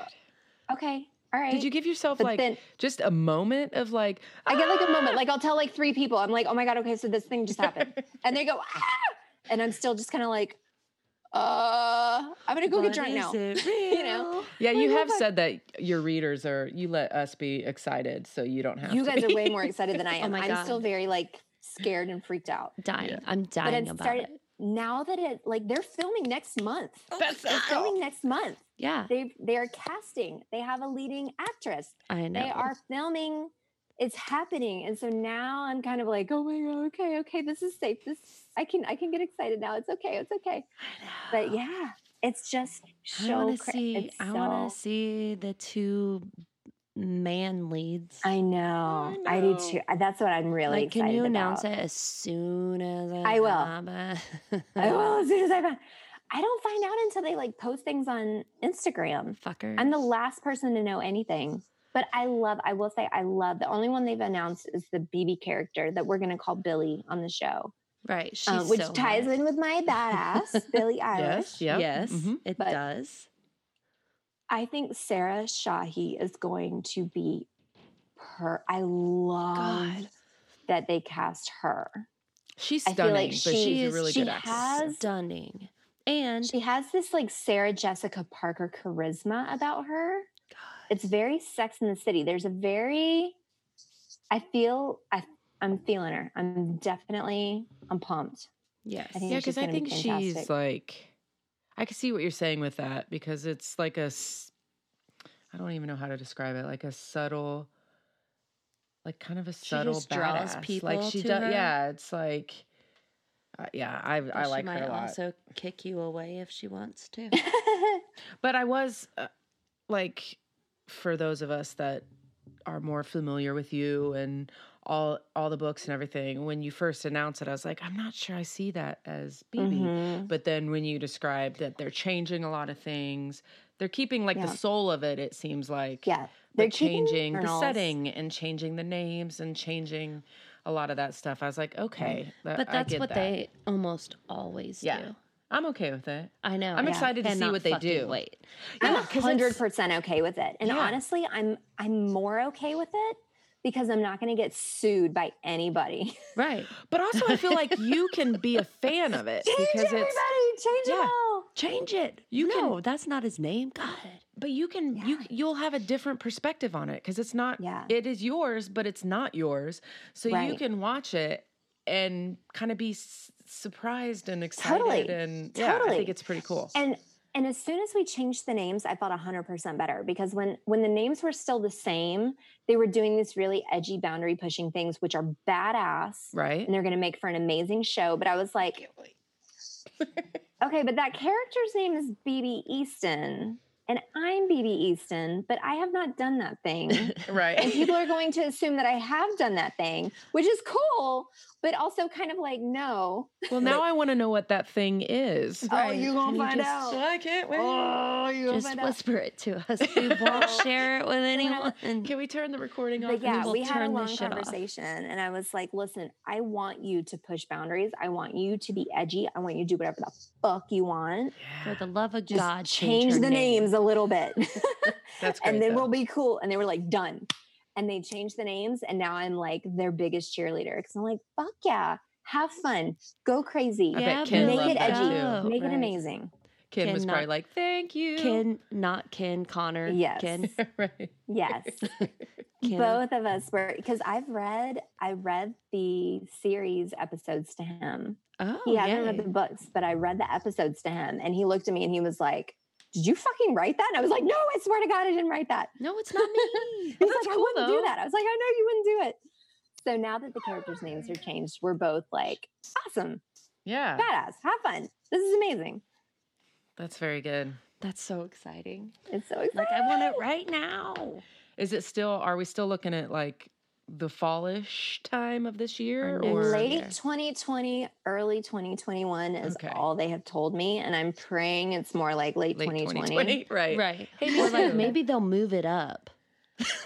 okay. All right." Did you give yourself But like then just a moment of like I get like a moment "Ah!" like I'll tell like three people. I'm like, "Oh my god, okay, so this thing just happened." and they go, "Ah!" And I'm still just kind of like, "Uh, I'm going to go get But drunk now." You know? Yeah, you have said that your readers are you let us be excited so you don't have to. You to guys be. are way more excited than I Oh am. my I'm God. still very like scared and freaked out. Dying. Yeah. I'm But dying it about started it. now that it like they're filming next month. That's They're filming next month. Yeah, They they are casting. They have a leading actress. I know. They are filming. It's happening, and so now I'm kind of like, oh my god, okay, okay, this is safe. This I can I can get excited now. It's okay, it's okay. But yeah, it's just I want to see. I want to see the two man leads. I know. I, do too. That's what I'm really like, excited can you announce about. it as soon as I will. will. I will as soon as I find. I don't find out until they like post things on Instagram. Fuckers. I'm the last person to know anything. But I love, I will say, I love the only one they've announced is the BB character that we're going to call Billie on the show, Right. She's um, which so ties hot. in with my badass, Billie Eilish. Yes. Yep. Yes, Mhm. it But- does. I think Sarah Shahi is going to be her. I love God. that they cast her. She's stunning, feel like but she she's a is- really she good actress. has- Stunning. And She has this like Sarah Jessica Parker charisma about her. God, It's very Sex in the City. There's a very, I feel, I, I'm feeling her. I'm definitely, I'm pumped. yes. I think yeah, she's because I gonna be think she's like, I can see what you're saying with that because it's like a, I don't even know how to describe it, like a subtle, like kind of a subtle just draws people like she to does, her? yeah. It's like, uh, yeah, I But I like might her a lot. also kick you away if she wants to. But I was uh, like, for those of us that are more familiar with you and all all the books and everything, when you first announced it, I was like, I'm not sure I see that as BB. Mhm. But then when you described that they're changing a lot of things, they're keeping like Yeah. the soul of it. It seems like, Yeah. They're but changing the setting and changing the names and changing a lot of that stuff. I was like, okay, that- But I that's get what that. they almost always Yeah. do. I'm okay with it. I know. I'm I excited to see what they do. Wait. I'm Yeah, 'cause hundred percent okay with it. And Yeah. honestly, I'm I'm more okay with it because I'm not going to get sued by anybody. Right. But also, I feel like you can be a fan of it change because everybody, it's. change yeah. it all. Change it. You no, can- that's not his name. God. But you can you Yeah. you'll have a different perspective on it because it's not. Yeah. It is yours, but it's not yours. So you can watch it and kind of be s- surprised and excited Totally. and yeah, I Totally. think it's pretty cool. And and as soon as we changed the names, I felt 100% better because when when the names were still the same, they were doing these really edgy boundary pushing things which are badass right? and they're going to make for an amazing show, but I was like, okay, but that character's name is BB Easton and I'm BB Easton, but I have not done that thing. right. and people are going to assume that I have done that thing, which is cool, but also kind of like, no. well, now I want to know what that thing is. Oh, you gonna find just- out. I can't wait. Oh, you gonna Just find out. whisper it to us. We won't share it with anyone. Can we turn the recording off? But and yeah, will we had a turn long this off. conversation, and I was like, "Listen, I want you to push boundaries. I want you to be edgy. I want you to do whatever the fuck you want. For the love of Just God, change her the name. names a little bit, That's great. and then though. we'll be cool." And they were like, "Done." And they changed the names, and now I'm like their biggest cheerleader because I'm like, "Fuck yeah, have fun, go crazy, Yeah, make it edgy, too. make Right. it amazing." Ken was Ken probably like, "Thank you." Ken, not Ken, Connor. Yes. Ken. right. Yes. Ken. Both of us were because I've read I read the series episodes to him. Oh, yeah. he hasn't read the books, but I read the episodes to him, and he looked at me and he was like, "Did you fucking write that?" And I was like, "No, I swear to God, I didn't write that." No, it's not me. He's that's like, "I wouldn't though. do that." I was like, "I know you wouldn't do it." So now that the characters' names are changed, we're both like, "Awesome, Yeah, badass, have fun. This is amazing. that's very good. That's so exciting. It's so exciting." Like I want it right now. Is it still? Are we still looking at like the fallish time of this year, next or year. late 2020 early 2021 is Okay. all they have told me and i'm praying it's more like late, late 2020, 2020? Right. Right. Hey, me or like maybe they'll move it up.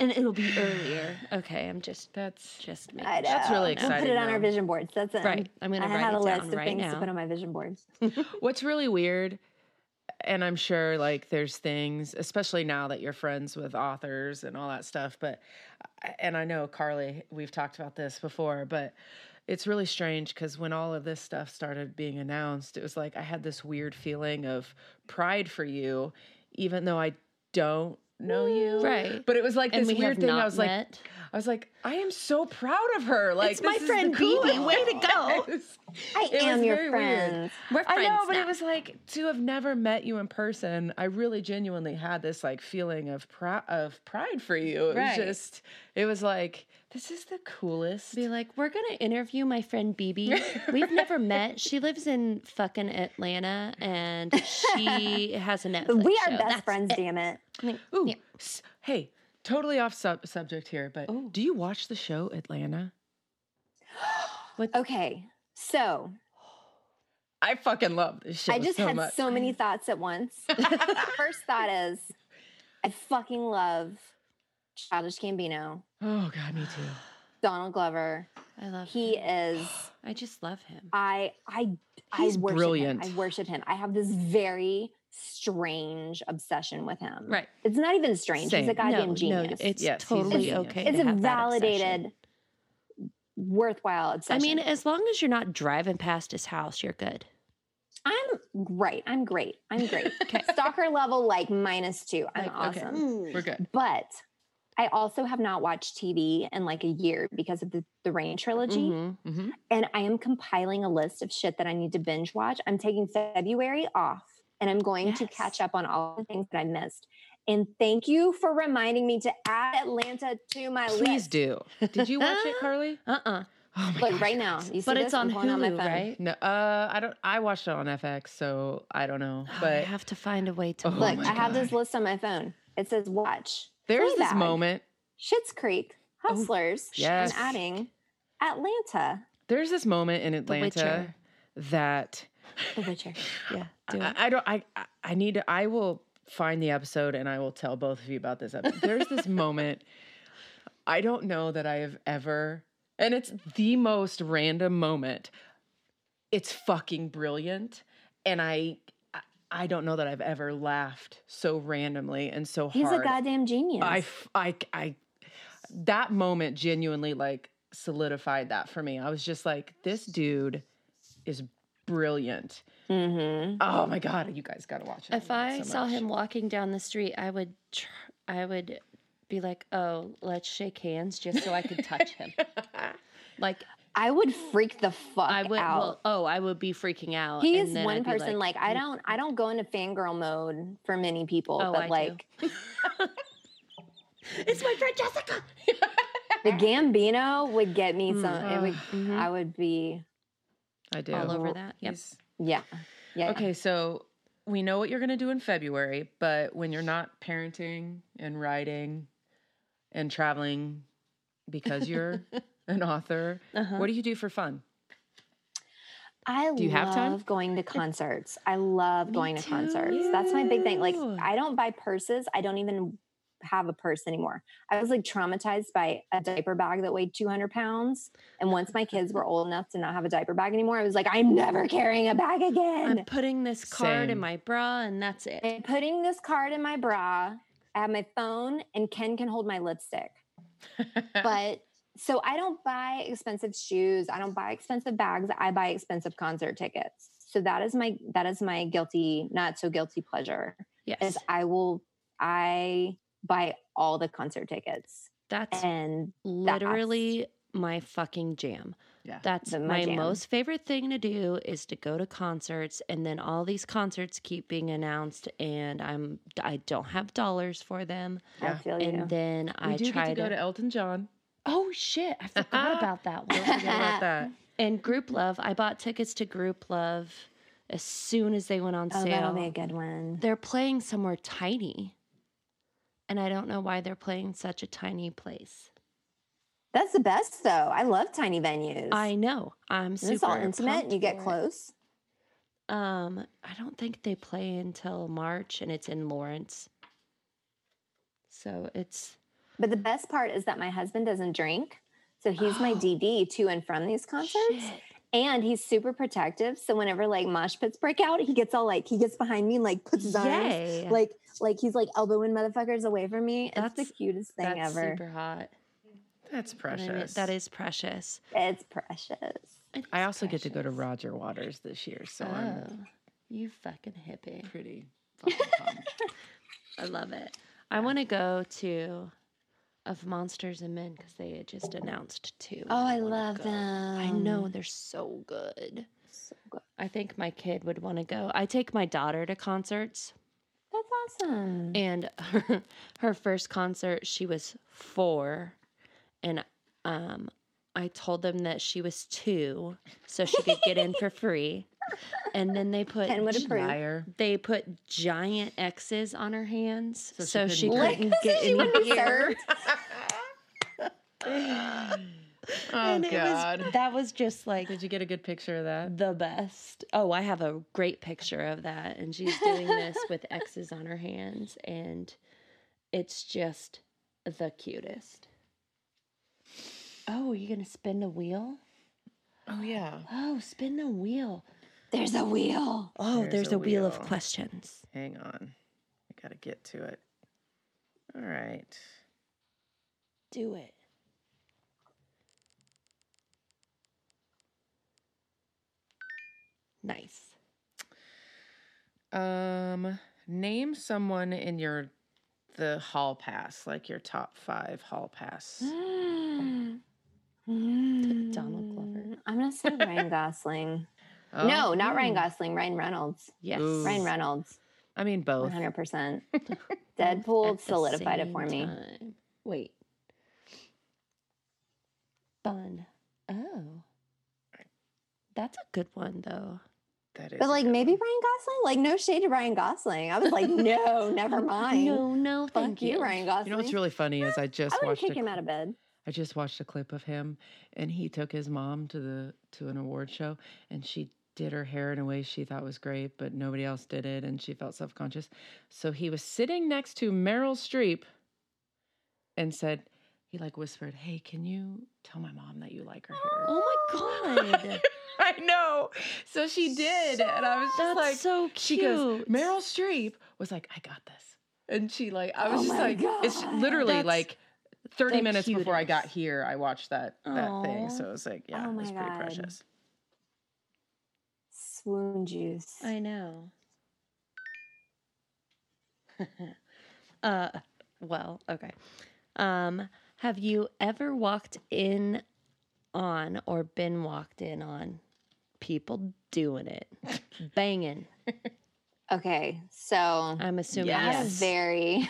and it'll be earlier. Okay, I'm just That's just me I know. That's really We'll put exciting, it on our vision boards that's it Right. I'm gonna i write had a it list of right things now. to put on my vision boards What's really weird, and I'm sure like there's things, especially now that you're friends with authors and all that stuff, but, and I know Carly, we've talked about this before, but it's really strange because when all of this stuff started being announced, it was like I had this weird feeling of pride for you, even though I don't know you. Right. But it was like and this we weird thing. I was like, met. I was like, I am so proud of her. Like, It's my this is friend BB. Way to go. It i It am your very weird. friend We're friends I know, but now. it was like to have never met you in person. I really genuinely had this like feeling of prou- of pride for you. It Right. was just, it was like this is the coolest. Be like, we're gonna interview my friend BB. We've never met. She lives in fucking Atlanta, and she has a Netflix we are show. best That's friends it. damn it Ooh, yeah. hey, totally off sub- subject here, but Oh. do you watch the show Atlanta? okay so I fucking love this show. i just so had much. so many thoughts at once first thought is i fucking love Childish Gambino, Oh God, me too. Donald Glover. I love He him. is. I just love him. I I He's I worship brilliant. Him. I worship him. I have this very strange obsession with him. Right. It's not even strange. He's a goddamn no, genius. no, it's Yes, totally genius. okay. it's to a have that obsession. validated, worthwhile I mean, as long as you're not driving past his house, you're good. I'm great. I'm great. I'm great. Okay. Stalker level like minus two. I'm Like, okay. awesome. Mm. We're good. But I also have not watched TV in like a year because of the, the Rain trilogy. Mhm. hmm And I am compiling a list of shit that I need to binge watch. I'm taking February off and I'm going to catch up on all the things that I missed. And thank you for reminding me to add Atlanta to my Please list. Please do. Did you watch it, Carly? Uh-uh. Oh my Look, gosh, right now. You see But this? it's on I'm pulling out my Hulu, phone. right? No, uh, I don't. I watched it on FX, so I don't know. Oh, I have to find a way to Oh Look, my I have this list on my phone. It says watch. There's this moment. Schitt's Creek, oh, Hustlers, yes. and adding Atlanta. There's this moment in Atlanta Witcher. that The Witcher. Yeah, do I. I don't. I I- I need to. I will find the episode and I will tell both of you about this episode. There's this moment. I don't know that I have ever, and it's the most random moment. It's fucking brilliant, and I. I- I don't know that I've ever laughed so randomly and so He's hard. He's a goddamn genius. I, I, I, that moment genuinely like solidified that for me. I was just like, this dude is brilliant. mm-hmm. Oh my god, you guys got to watch it. If love I so saw much. him walking down the street, I would, tr- I would be like, "Oh, let's shake hands," just so I could touch him. Like I would freak the fuck I would. out. Well, oh, I would be freaking out. he is one I'd person like, I "Mm, don't I don't go into fangirl mode for many people, Oh, but I do. like It's my friend Jessica. the Gambino would get me some Mm. it would Mhm. I would be I do. All over that. Yep. He's- yeah. Yeah. Okay, so we know what you're going to do in February, but when you're not parenting and writing and traveling because you're an author, Uh-huh. what do you do for fun? I Do you have love time? going to concerts. I love Me going to concerts. That's my big thing. Like. I don't buy purses. I don't even have a purse anymore. I was like traumatized by a diaper bag that weighed 200 pounds. And once my kids were old enough to not have a diaper bag anymore, I was like, I'm never carrying a bag again. I'm putting this card in my bra, and that's it. I'm putting this card in my bra. I have my phone, and Ken can hold my lipstick. But so I don't buy expensive shoes. I don't buy expensive bags. I buy expensive concert tickets. So that is my that is my guilty, not so guilty pleasure. Yes, Is I will I buy all the concert tickets that's and literally my fucking jam. Yeah. That's The- my my jam. most favorite thing to do is to go to concerts and then all these concerts keep being announced and I'm I don't have dollars for them I Yeah. feel you. and then we I do try get to go to Elton John. Oh shit, I forgot about that Don't one. forget about that. and Grouplove, I bought tickets to Grouplove as soon as they went on oh, that'll be a sale. good one. They're playing somewhere tiny. And I don't know why they're playing such a tiny place. That's the best though. I love tiny venues. I know. I'm And super it's all intimate and you get for it. close. Um, I don't think they play until March, and it's in Lawrence. So it's But the best part is that my husband doesn't drink. So he's my Oh. DD to and from these concerts. Shit. And he's super protective. So whenever like mosh pits break out, he gets all like he gets behind me and like puts his arms Yay. like like he's like elbowing motherfuckers away from me. It's the cutest thing That's ever. super hot. That's And I precious. that is precious. It's precious. It I is also get to go to. Roger Waters this year, so Oh, I'm you fucking hippie. pretty fucking pumped. I love it. I want to go to of Monsters and Men because they had just announced two. Oh, I love go. them. I know they're so good. So good. I think my kid would want to go. I take my daughter to concerts, That's awesome. and her, her first concert, she was four, and um, I told them that she was two, so she could get in for free. And then they put Ken would gi- approve. Liar. they put giant X's on her hands, So she so she couldn't couldn't, get she in wouldn't be oh and it God. was that was just like Did you get a good picture of that? the best. Oh, I have a great picture of that. And she's doing this with X's on her hands. And it's just the cutest. Oh, are you gonna spin the wheel? Oh yeah. Oh, spin the wheel. There's a wheel. Oh, There's there's, a a, wheel. of questions. Hang on. I gotta get to it. All right. Do it. Nice. Um, name someone in your the hall pass, like your top five hall pass. Mm. Donald Glover. I'm gonna say Ryan Gosling. Oh, no, not Ryan. Oh. Gosling. Ryan Reynolds. Yes. Ooh. Ryan Reynolds. I mean both. 100. percent Deadpool solidified it for me. time. Wait. Fun. Oh. That's a good one though. That is. But like maybe one. Ryan Gosling. Like no shade to Ryan Gosling. I was like, no, never mind. No, no, Fuck thank you, you. Ryan Gosling. You know what's really funny is I just I would watched kick a him out of bed. I just watched a clip of him and he took his mom to the to an award show and she did her hair in a way she thought was great, but nobody else did it and she felt self-conscious. So he was sitting next to Meryl Streep and said he like whispered, "Hey, can you tell my mom that you like her hair?" Oh my god. I know. So she did and I was just That's like so she cute. goes, Meryl Streep was like, I got this. And she like I oh was Oh just like it's literally That's like 30 the minutes before I got here, I watched that that thing. So it was like, yeah, Oh it was pretty God. precious. Swoon juice. I know. uh well, okay. Um have you ever walked in on or been walked in on people doing it? Banging. Okay, so I'm assuming I have a yes. very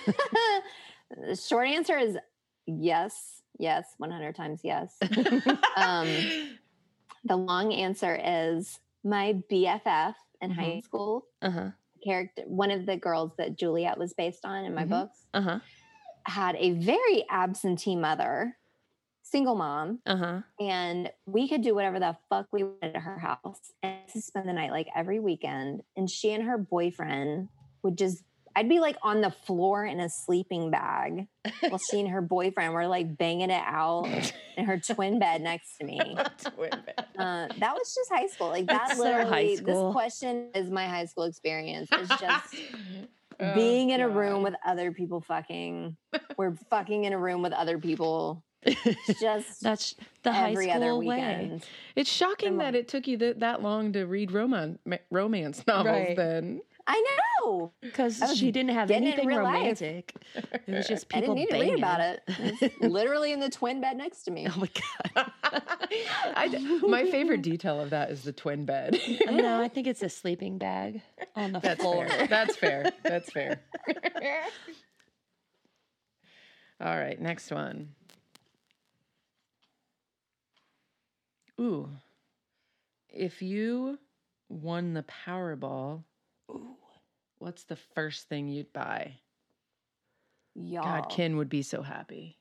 the short answer is yes, yes, 100 times yes. um, the long answer is my BFF in high Mhm. school uh-huh. character, one of the girls that Juliet was based on in my Mhm. books, Uh-huh. had a very absentee mother, single mom, Uh-huh. and we could do whatever the fuck we wanted at her house and to spend the night like every weekend. And she and her boyfriend would just, I'd be like on the floor in a sleeping bag while she and her boyfriend were like banging it out in her twin bed next to me. Uh, that was just high school. Like that That's so high literally, school. this question is my high school experience. It's just Oh, being in a room with other people fucking. We're fucking in a room with other people. It's just That's the high every school other way. It's shocking Come that it took you th- that long to read romance romance novels. Right. Then I know. Because she didn't have getting it in anything real life. romantic. It was just people. I didn't need banging. to read about it. Literally in the twin bed next to me. Oh my god. I my favorite detail of that is the twin bed. no, I think it's a sleeping bag on the That's floor. fair. That's fair. That's fair. All right, next one. Ooh. If you won the Powerball, what's the first thing you'd buy? Y'all, God, Ken would be so happy.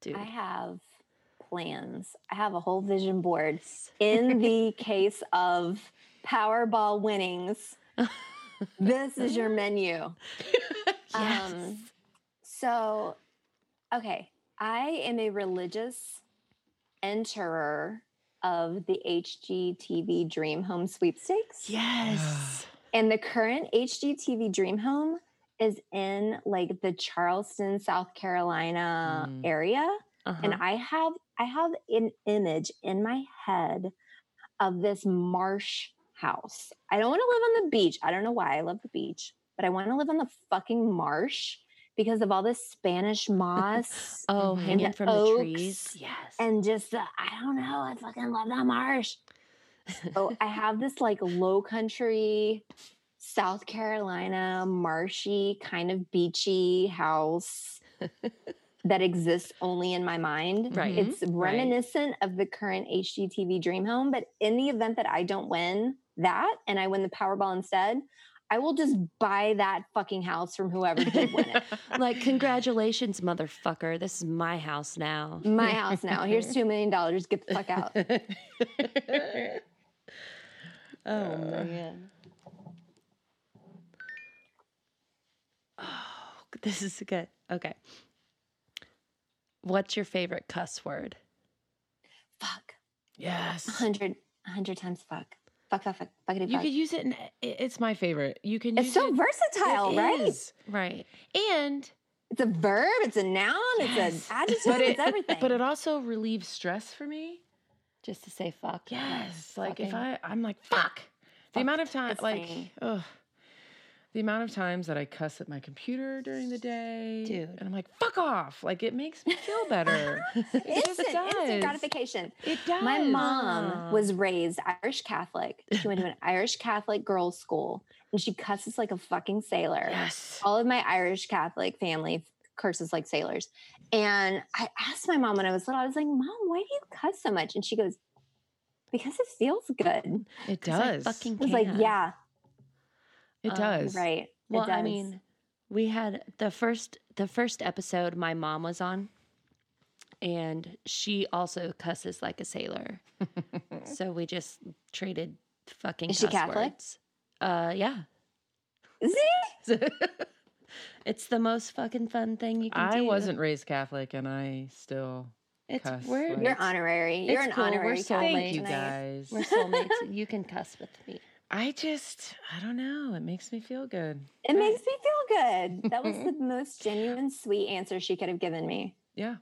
Dude. I have plans. I have a whole vision board in the case of Powerball winnings. This is your menu. Yes. Um, so, okay, I am a religious enterer of the HGTV Dream Home Sweepstakes. yes. And the current HGTV Dream Home is in like the Charleston, South Carolina Mm. area. Uh-huh. And I have I have an image in my head of this marsh house. I don't want to live on the beach. I don't know why I love the beach, but I want to live on the fucking marsh because of all this Spanish moss oh, hanging from the trees. Yes. and just uh, I don't know. I fucking love that marsh. So I have this like low country, South Carolina, marshy, kind of beachy house that exists only in my mind. Right. Mhm. It's reminiscent of the current HGTV Dream Home, but in the event that I don't win that and I win the Powerball instead, I will just buy that fucking house from whoever did win it. like, congratulations, motherfucker. This is my house now. My house now. Here's two million dollars. Get the fuck out. Oh man. Oh, this is good. Okay. what's your favorite cuss word? Fuck. Yes. A hundred, a hundred times fuck. Fuck, fuck, fuck, fuckity You fuck. could use it. In, it's my favorite. You can. it's use so it, versatile, it right? is. Right. And It's a verb, it's a noun, it's an adjective, but it, it's everything. but it also relieves stress for me. Just to say fuck. Yes. Like if I, I'm like fuck. The amount of time, it's like, ugh. The amount of times that I cuss at my computer during the day, Dude. and I'm like, "Fuck off!" Like it makes me feel better. It just instant, instant gratification. It does. My mom was raised Irish Catholic. She went to an Irish Catholic girls' school and she cusses like a fucking sailor. Yes. All of my Irish Catholic family curses like sailors. And I asked my mom when I was little, I was like, Mom, why do you cuss so much? And she goes, Because it feels good. It 'Cause I does. fucking I was like. Yeah, it um, does. right. It Well, I mean, we had the first the first episode my mom was on, and she also cusses like a sailor. so we just traded fucking. Is she cuss Catholic? Words. Uh, yeah. See? it's the most fucking fun thing you can I do. I wasn't raised Catholic, and I still. It's cuss, we're like- You're honorary. You're It's an cool. We're honorary. Catholic Thank you guys. we're soulmates. you can cuss with me. I just, I don't know. It makes me feel good. It makes me feel good. That was the most genuine, sweet answer she could have given me. Yeah.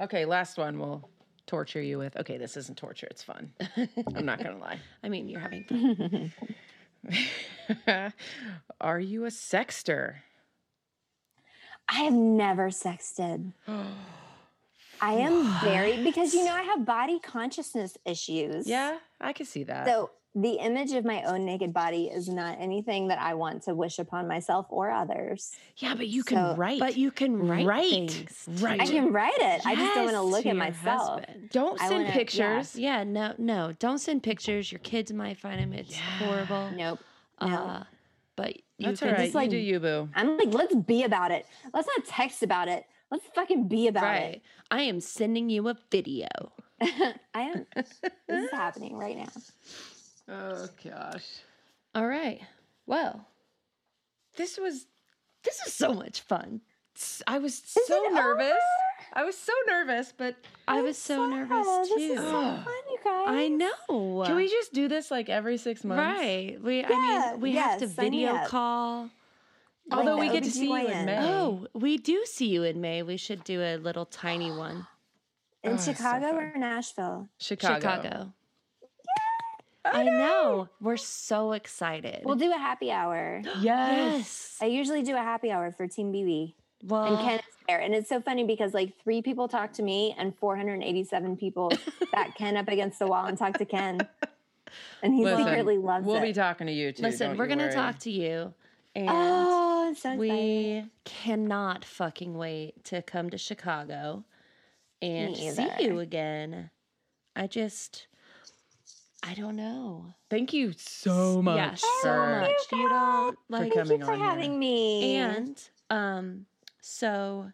Okay, last one we'll torture you with. Okay, this isn't torture. It's fun. I'm not going to lie. I mean, you're having fun. Are you a sexter? I have never sexted. I am very because you know I have body consciousness issues. yeah, I can see that. So the image of my own naked body is not anything that I want to wish upon myself or others. yeah, but you can So- write. But you can write, Right. things. Right. I can write it. I just don't want to look at myself. husband. don't I send wanna- yeah. pictures. Yeah, no, no. Don't send pictures. Your kids might find them. It's Yeah. horrible. Nope. Uh, but you That's can all right. just, like- you do you, boo. I'm like, let's be about it. Let's not text about it. Let's fucking be about right. I am sending you a video. I am. This is happening right now. Oh gosh, All right. Well, this was. this is so much fun. I was Is so nervous. over? I was so nervous, but I was so sorry. nervous This too. is so fun, you guys. I know. can we just do this like every six months? Right. We. I mean, we have to yes, sign me video up. call. Although Like we the get to see you in May. Oh, we do see you in May. We should do a little tiny one. In Oh, it's so Chicago or Nashville? Chicago. Chicago. I know. We're so excited. We'll do a happy hour. Yes. yes. I usually do a happy hour for Team BB. Well, and Ken is there. And it's so funny because like three people talk to me and 487 people back Ken up against the wall and talk to Ken. And he Listen, secretly loves it. We'll be talking to you too. listen, don't we're gonna talk to you, and oh, so excited. we cannot fucking wait to come to Chicago and see you again. I just, I don't know. Thank you so much. Yeah, so much. You don't like, coming Thank you for on here. having me. and um, so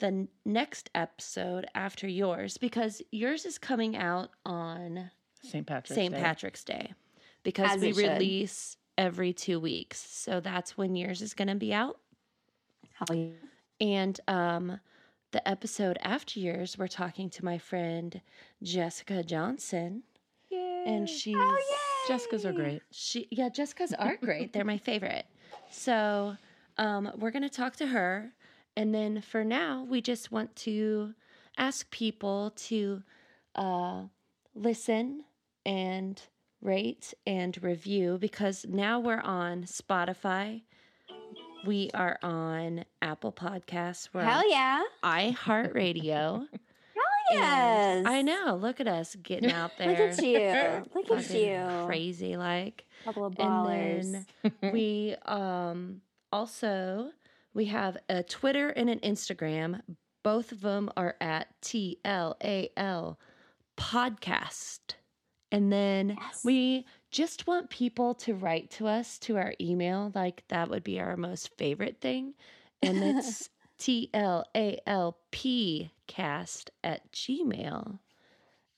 the n- next episode after yours, because yours is coming out on St. Patrick's St. Day. Patrick's Day because As we it should. release every two weeks. So that's when yours is going to be out. Hell yeah. And um, the episode after yours, we're talking to my friend Jessica Johnson, and she's Oh, yay. Jessica's are great. she yeah Jessica's are great. They're my favorite. So um, we're gonna talk to her, and then for now, we just want to ask people to uh, listen and rate and review because now we're on Spotify. We are on Apple Podcasts. We're Hell yeah. iHeartRadio. Hell yes. I know. Look at us getting out there. Look at you. Look at you. Crazy like. Couple of ballers. And then we um also we have a Twitter and an Instagram. Both of them are at T L A L podcast. And then Yes. we just want people to write to us to our email. Like that would be our most favorite thing. And it's T L A L P cast at Gmail.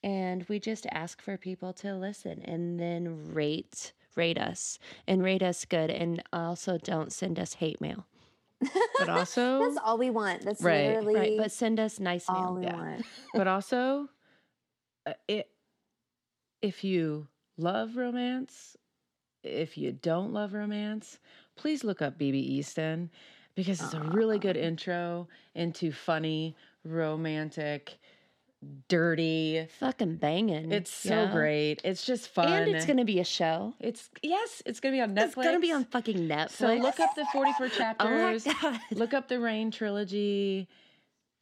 And we just ask for people to listen and then rate rate us and rate us good and also don't send us hate mail. but also That's all we want. That's Right, literally Right, but send us nice all mail. we yeah. want. but also uh, it if you love romance if you don't love romance please look up bb easton because it's a really good intro into funny romantic dirty Fucking banging. it's so yeah. great it's just fun And it's gonna be a show. it's yes it's gonna be on netflix It's gonna be on fucking Netflix. so look up the 44 Oh my chapters god. look up the rain trilogy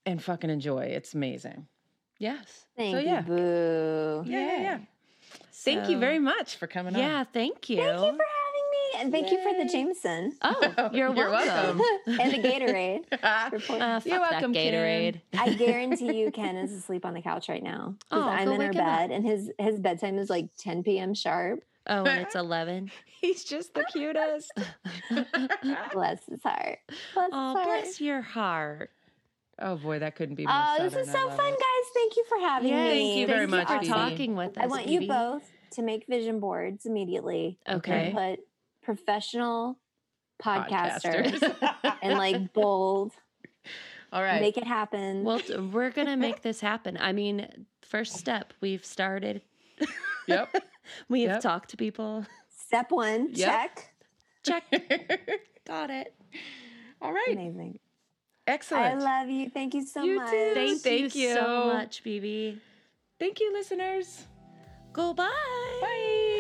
and fucking enjoy it's amazing Yes. Thank you, yeah. boo. yeah yeah yeah Thank you very much for coming on. Yeah, thank you. Thank you for having me, and thank you for the Jameson Oh, you're, You're welcome. welcome. and the Gatorade. Uh, You're welcome, that Gatorade. I guarantee you, Ken is asleep on the couch right now Oh, I'm in our wake him up. bed, and his his bedtime is like 10 p.m. sharp. Oh, and it's 11. He's just the cutest. Bless his heart. Bless Oh, his heart. bless your heart. oh boy, that couldn't be more Oh, this is so fun, it. guys. Thank you for having Yes, me. Thank you very much, for talking with us. I want you both to make vision boards immediately. Okay. And put professional podcasters, Podcasters. and like bold. All right. Make it happen. Well, we're going to make this happen. I mean, first step, we've started. yep. We have Yep. talked to people. Step one, Yep. check. Check. Got it. All right. Amazing. Excellent. I love you. Thank you so You much. too. Thank, Thank you so much, BB. Thank you, listeners. Goodbye. Bye.